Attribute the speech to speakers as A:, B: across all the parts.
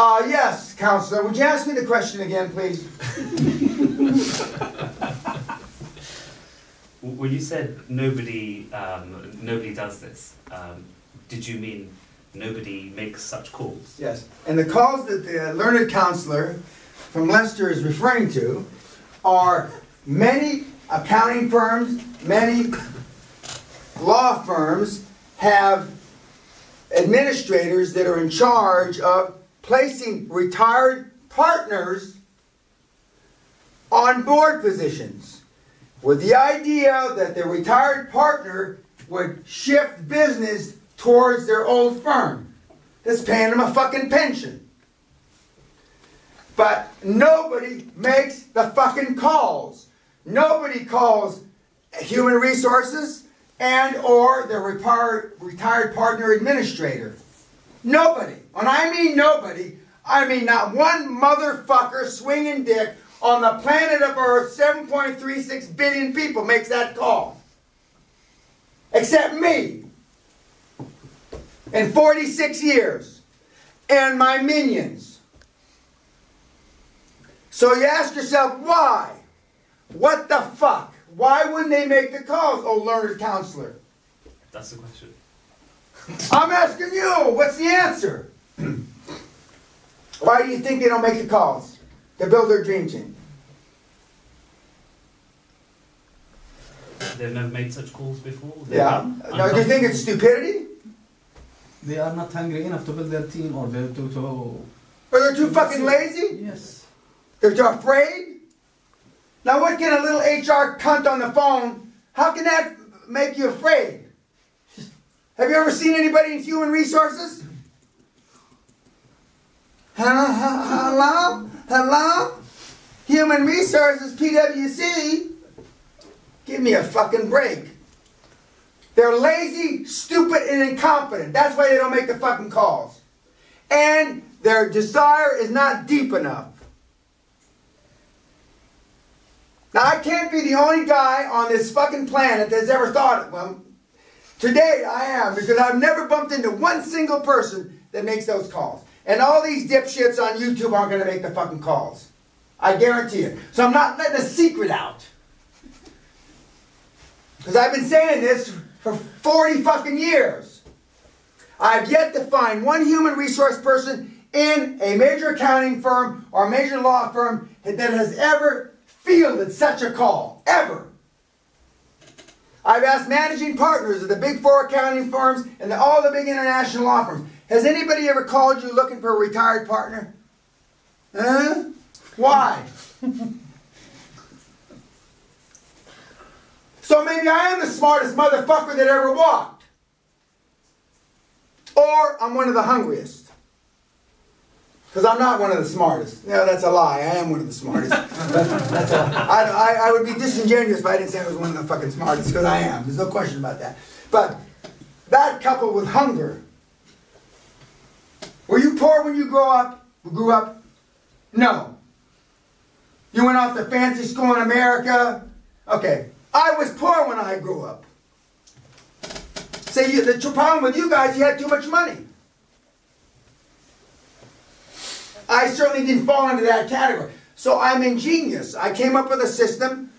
A: Uh, yes, counselor. Would you ask me the question again, please?
B: When you said nobody, um, nobody does this, um, did you mean nobody makes such calls?
A: Yes. And the calls that the learned counselor from Leicester is referring to are many accounting firms, many law firms have administrators that are in charge of placing retired partners on board positions with the idea that the retired partner would shift business towards their old firm that's paying them a fucking pension. But nobody makes the fucking calls. Nobody calls human resources and or the retired, retired partner administrator. Nobody. and I mean nobody, I mean not one motherfucker swinging dick on the planet of Earth, 7.36 billion people makes that call. Except me. In 46 years. And my minions. So you ask yourself, why? What the fuck? Why wouldn't they make the calls, oh learned counselor?
B: That's the question.
A: I'm asking you, what's the answer? Why do you think they don't make the calls to build their dream team?
B: They've never made such calls before? They've
A: Yeah.
B: been
A: Now, do you think it's stupidity?
C: They are not hungry enough to build their team or they to, to
A: Or they're too fucking lazy?
C: yes.
A: They're too afraid? Now, what can a little HR cunt on the phone, how can that make you afraid? Have you ever seen anybody in human resources? Hello? Hello? Human resources, PWC? Give me a fucking break. They're lazy, stupid, and incompetent. That's why they don't make the fucking calls. And their desire is not deep enough. Now, I can't be the only guy on this fucking planet that's ever thought. Well, today I am because I've never bumped into one single person that makes those calls. And all these dipshits on YouTube aren't going to make the fucking calls. I guarantee it. So I'm not letting a secret out. Because I've been saying this for 40 fucking years. I've yet to find one human resource person in a major accounting firm or major law firm that has ever fielded such a call. Ever. I've asked managing partners of the big four accounting firms and the, all the big international law firms. Has anybody ever called you looking for a retired partner? Huh? Why? so maybe I am the smartest motherfucker that ever walked. Or I'm one of the hungriest. Because I'm not one of the smartest. No, that's a lie. I am one of the smartest. That's a- I, I, I would be disingenuous if I didn't say I was one of the fucking smartest, because I am. There's no question about that. But that coupled with hunger. Were you poor when you grew up? Grew up? No. You went off to fancy school in America? Okay. I was poor when I grew up. See, the problem with you guys, you had too much money. I certainly didn't fall into that category. So I'm ingenious. I came up with a system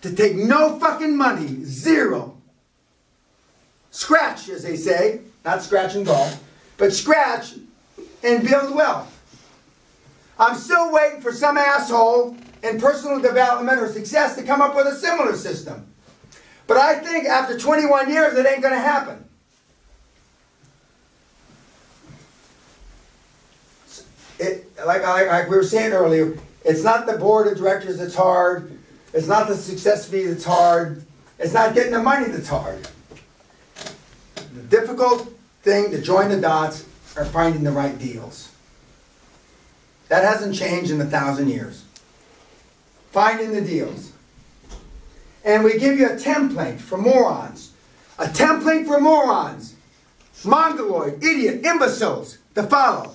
A: to take no fucking money, zero. Scratch, as they say, not scratch and golf, but scratch and build wealth. I'm still waiting for some asshole in personal development or success to come up with a similar system. But I think after 21 years, it ain't going to happen. It, like, like we were saying earlier, it's not the board of directors that's hard. It's not the success fee that's hard. It's not getting the money that's hard. The difficult thing to join the dots are finding the right deals. That hasn't changed in a thousand years. Finding the deals. And we give you a template for morons. A template for morons. Mongoloid, idiot, imbeciles to follow.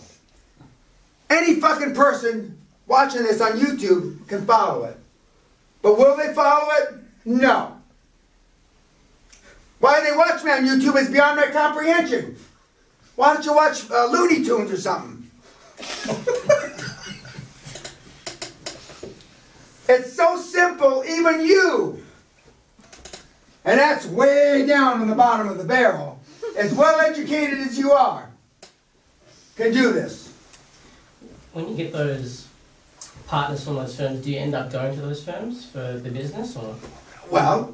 A: Any fucking person watching this on YouTube can follow it. But will they follow it? No. Why they watch me on YouTube is beyond my comprehension. Why don't you watch uh, Looney Tunes or something? It's so simple, even you, and that's way down in the bottom of the barrel, as well educated as you are, can do this.
D: When you get those partners from those firms, do you end up going to those firms for the business or?
A: Well,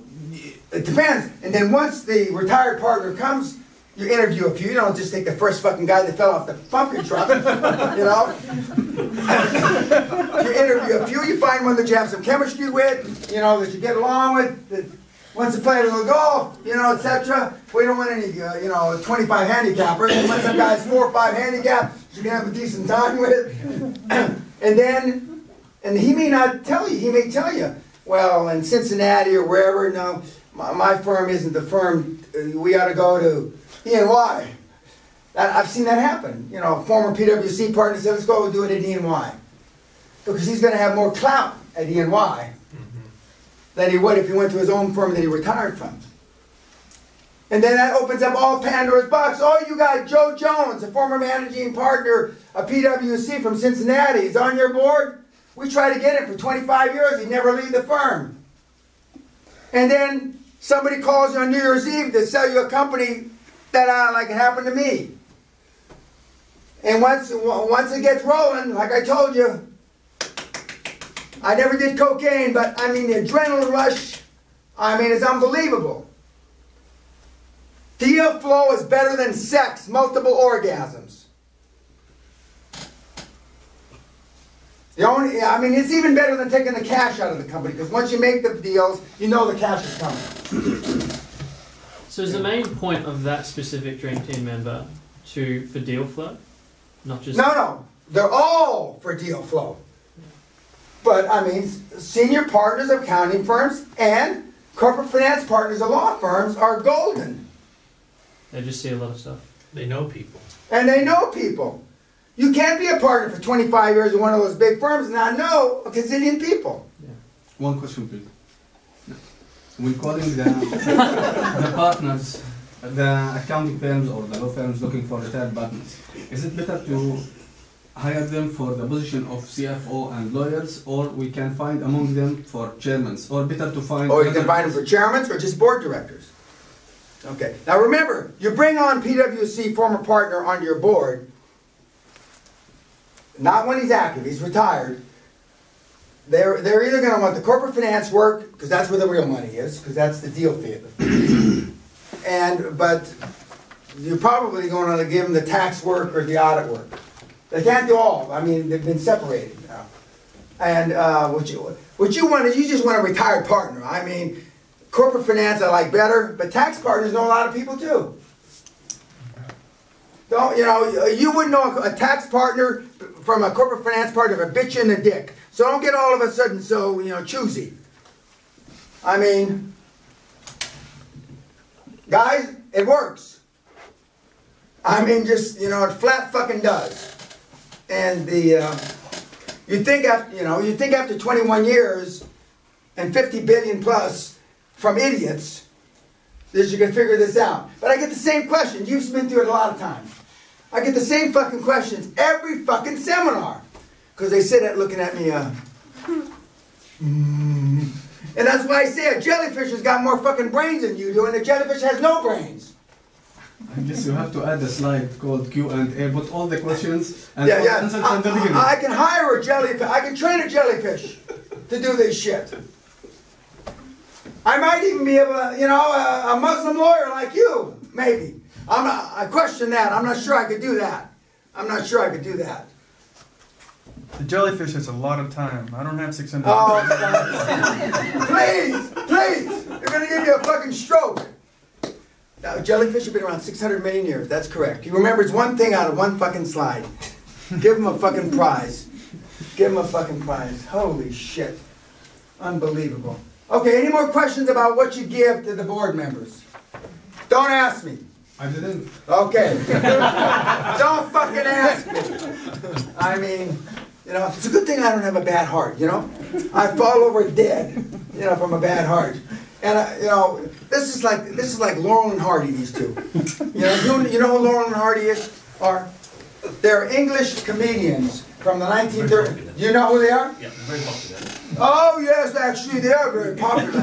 A: it depends. And then once the retired partner comes, you interview a few. You don't just take the first fucking guy that fell off the pumpkin truck, you know. you interview a few. You find one that you have some chemistry with, you know, that you get along with. That wants to play a little golf, you know, etc. We don't want any, uh, you know, 25 handicappers. We want some guys four or five handicap you can have a decent time with. and then, and he may not tell you. He may tell you, well, in Cincinnati or wherever. No, my, my firm isn't the firm. uh, We ought to go to E and Y. I've seen that happen. You know, a former PwC partner said, let's go do it at E and Y. Because he's going to have more clout at E and Y than he would if he went to his own firm that he retired from. And then that opens up all Pandora's box. Oh, you got Joe Jones, a former managing partner of PwC from Cincinnati. He's on your board. We tried to get him for 25 years. He'd never leave the firm. And then somebody calls you on New Year's Eve to sell you a company that, uh, like it happened to me. And once, once it gets rolling, like I told you, I never did cocaine, but I mean, the adrenaline rush, I mean, it's unbelievable. Deal flow is better than sex, multiple orgasms. The only, I mean, it's even better than taking the cash out of the company because once you make the deals, you know the cash is coming.
E: So is the main point of that specific dream team member to for deal flow, not just
A: No, no, they're all for deal flow. But I mean, senior partners of accounting firms and corporate finance partners of law firms are golden.
E: They just see a lot of stuff.
F: They know people.
A: and they know people. You can't be a partner for 25 years in one of those big firms and not know a gazillion people. Yeah.
C: One question, please. When calling the, the partners, the accounting firms or the law firms looking for retired partners, is it better to hire them for the position of CFO and lawyers, or we can find among them for chairmen, or better to find?
A: Or you can find them for chairmans or just board directors. Okay, now remember, you bring on PwC former partner onto your board, not when he's active, he's retired. They're, they're either gonna want the corporate finance work, because that's where the real money is, because that's the deal fee. And, but you're probably going to give them the tax work or the audit work. They can't do all, I mean, they've been separated now. And, uh, what you, what you want is, you just want a retired partner. I mean, corporate finance I like better, but tax partners know a lot of people too. Don't, you know, you wouldn't know a tax partner from a corporate finance partner a bitch in the dick. So don't get all of a sudden so, you know, choosy. I mean, guys, it works. I mean, just, you know, it flat fucking does. And the, uh, you think after, you know, you think after 21 years and 50 billion plus from idiots, that you can figure this out. But I get the same questions. You've been through it a lot of times. I get the same fucking questions every fucking seminar. Because they sit there looking at me, uh, mm. And that's why I say a jellyfish has got more fucking brains than you do, and a jellyfish has no brains.
C: I guess you have to add a slide called Q and A, put all the questions and
A: Yeah,
C: all
A: yeah.
C: answers
A: I,
C: from the beginning.
A: I- I can hire a jellyfish. I can train a jellyfish to do this shit. I might even be able you know, a, a Muslim lawyer like you, maybe. I'm not, I question that. I'm not sure I could do that. I'm not sure I could do that.
G: The jellyfish has a lot of time. I don't have 600.
A: Oh, please, please. They're gonna give you a fucking stroke. Now, jellyfish have been around 600 million years. That's correct. He remembers one thing out of one fucking slide. Give him a fucking prize. Give him a fucking prize. Holy shit. Unbelievable. Okay, any more questions about what you give to the board members? Don't ask me.
C: I didn't.
A: Okay. don't fucking ask me. I mean, you know, it's a good thing I don't have a bad heart, you know? I fall over dead, you know, from a bad heart. And, I, you know, this is like, this is like Laurel and Hardy, these two. You know, you, you know who Laurel and Hardy is? Are? They're English comedians from the 1930s.
B: popular.
A: You know who they are?
B: Yeah, very popular.
A: Oh, yes, actually, they are very popular.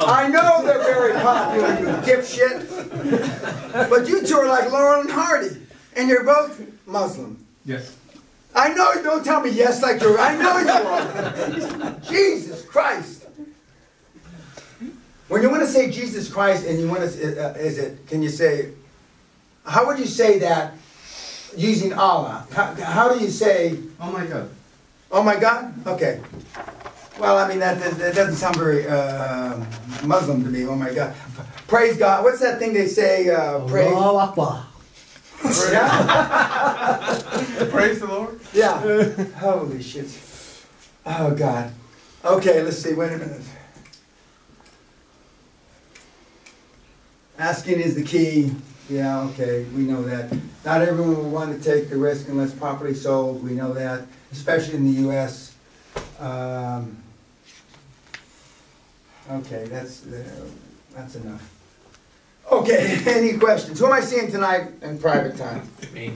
A: I know they're very popular, you dipshit. But you two are like Laurel and Hardy, and you're both Muslim.
C: Yes.
A: I know, don't tell me yes like you're, I know you are. Jesus Christ. When you want to say Jesus Christ and you want to, uh, is it, can you say, how would you say that using Allah? How, how do you say,
C: Oh my God.
A: Oh my God? Okay. Well, I mean, that, that, that doesn't sound very uh, Muslim to me, oh my God. Praise God. What's that thing they say, uh, praise?
D: Allahu Akbar.
A: Yeah?
G: Praise the Lord.
A: Yeah. Holy shit. Oh God. Okay, let's see. Wait a minute. Asking is the key. Yeah, okay, we know that. Not everyone will want to take the risk unless properly sold. We know that, especially in the U.S. Um, okay, that's uh, that's enough. Okay, any questions? Who am I seeing tonight in private time?
B: Me.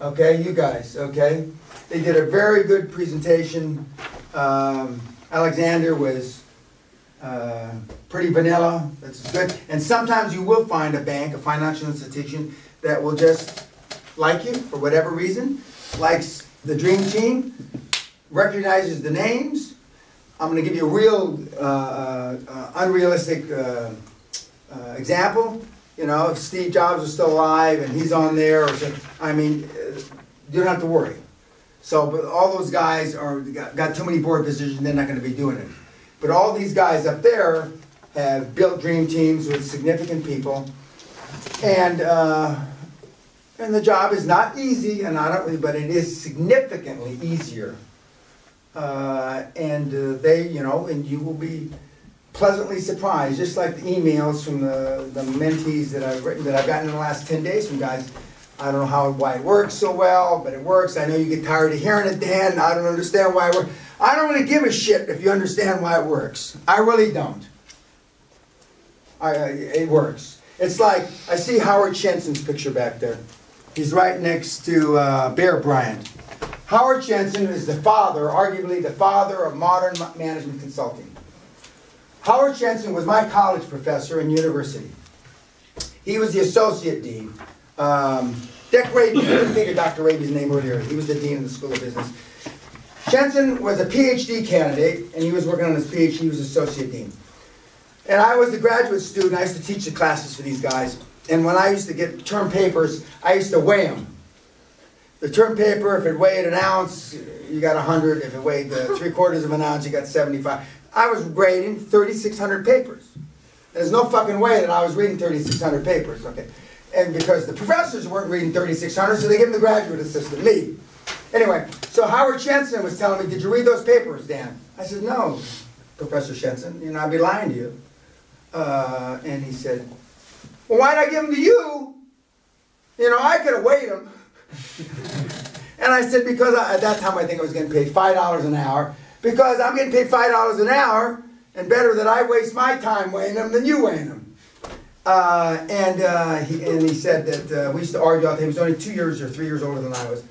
A: Okay, you guys, okay? They did a very good presentation. Um, Alexander was uh, pretty vanilla, that's good. And sometimes you will find a bank, a financial institution, that will just like you for whatever reason, likes the dream team, recognizes the names. I'm gonna give you a real uh, uh, unrealistic uh, uh, example. You know, if Steve Jobs was still alive and he's on there, or I mean, uh, you don't have to worry. So, but all those guys are got, got too many board positions; they're not going to be doing it. But all these guys up there have built dream teams with significant people, and and the job is not easy, and I don't, but it is significantly easier. Uh, and uh, they, you know, and you will be pleasantly surprised, just like the emails from the, the mentees that I've written, that I've gotten in the last ten days from guys. I don't know how, why it works so well, but it works. I know you get tired of hearing it, Dan. I don't understand why it works. I don't really give a shit if you understand why it works. I really don't. I, it works. It's like, I see Howard Shenson's picture back there. He's right next to uh, Bear Bryant. Howard Shenson is the father, arguably the father of modern management consulting. Howard Shenson was my college professor in university. He was the associate dean. Um, Dick Raby, Dr. Raby's name earlier. He was the dean of the School of Business. Shenson was a PhD candidate, and he was working on his PhD. He was associate dean. And I was a graduate student. I used to teach the classes for these guys. And when I used to get term papers, I used to weigh them. The term paper, if it weighed an ounce, you got 100. If it weighed uh, three quarters of an ounce, you got 75. I was grading 3,600 papers. There's no fucking way that I was reading 3,600 papers, okay? And because the professors weren't reading 3,600, so they gave them the graduate assistant, me. Anyway, so Howard Shenson was telling me, did you read those papers, Dan? I said, no, Professor Shenson, you know, I'd be lying to you. Uh, and he said, well, why'd I give them to you? You know, I could have weighed them. and I said, because I, at that time I think I was getting paid $5 an hour. Because I'm getting paid $5 an hour, and better that I waste my time weighing them than you weighing them. Uh, and, uh, he, and he said that uh, we used to argue all the time. He was only two years or three years older than I was.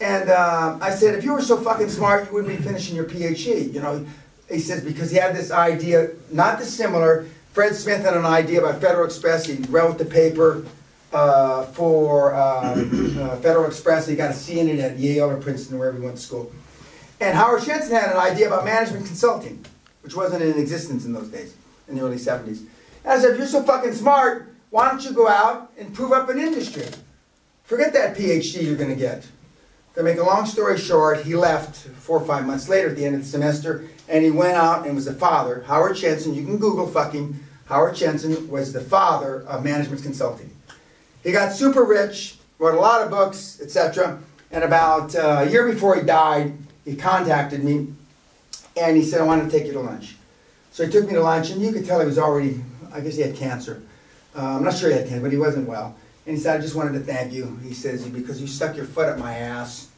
A: And uh, I said, if you were so fucking smart, you wouldn't be finishing your PhD. You know, he says because he had this idea, not dissimilar. Fred Smith had an idea about Federal Express. He wrote the paper uh, for uh, uh, Federal Express. He got a C in it at Yale or Princeton, wherever he went to school. And Howard Shenson had an idea about management consulting, which wasn't in existence in those days, in the early 70s. And I said, if you're so fucking smart, why don't you go out and prove up an industry? Forget that PhD you're going to get. To make a long story short, he left four or five months later at the end of the semester, and he went out and was a father. Howard Shenson, you can Google fucking, Howard Shenson was the father of management consulting. He got super rich, wrote a lot of books, etc. And about uh, a year before he died, he contacted me, and he said, I want to take you to lunch. So he took me to lunch, and you could tell he was already, I guess he had cancer. Uh, I'm not sure he had cancer, but he wasn't well. And he said, I just wanted to thank you. He says, because you stuck your foot up my ass,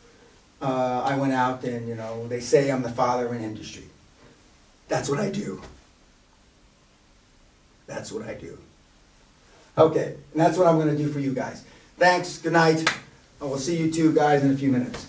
A: uh, I went out and, you know, they say I'm the father of an industry. That's what I do. That's what I do. Okay, and that's what I'm going to do for you guys. Thanks, good night. I will see you two guys in a few minutes.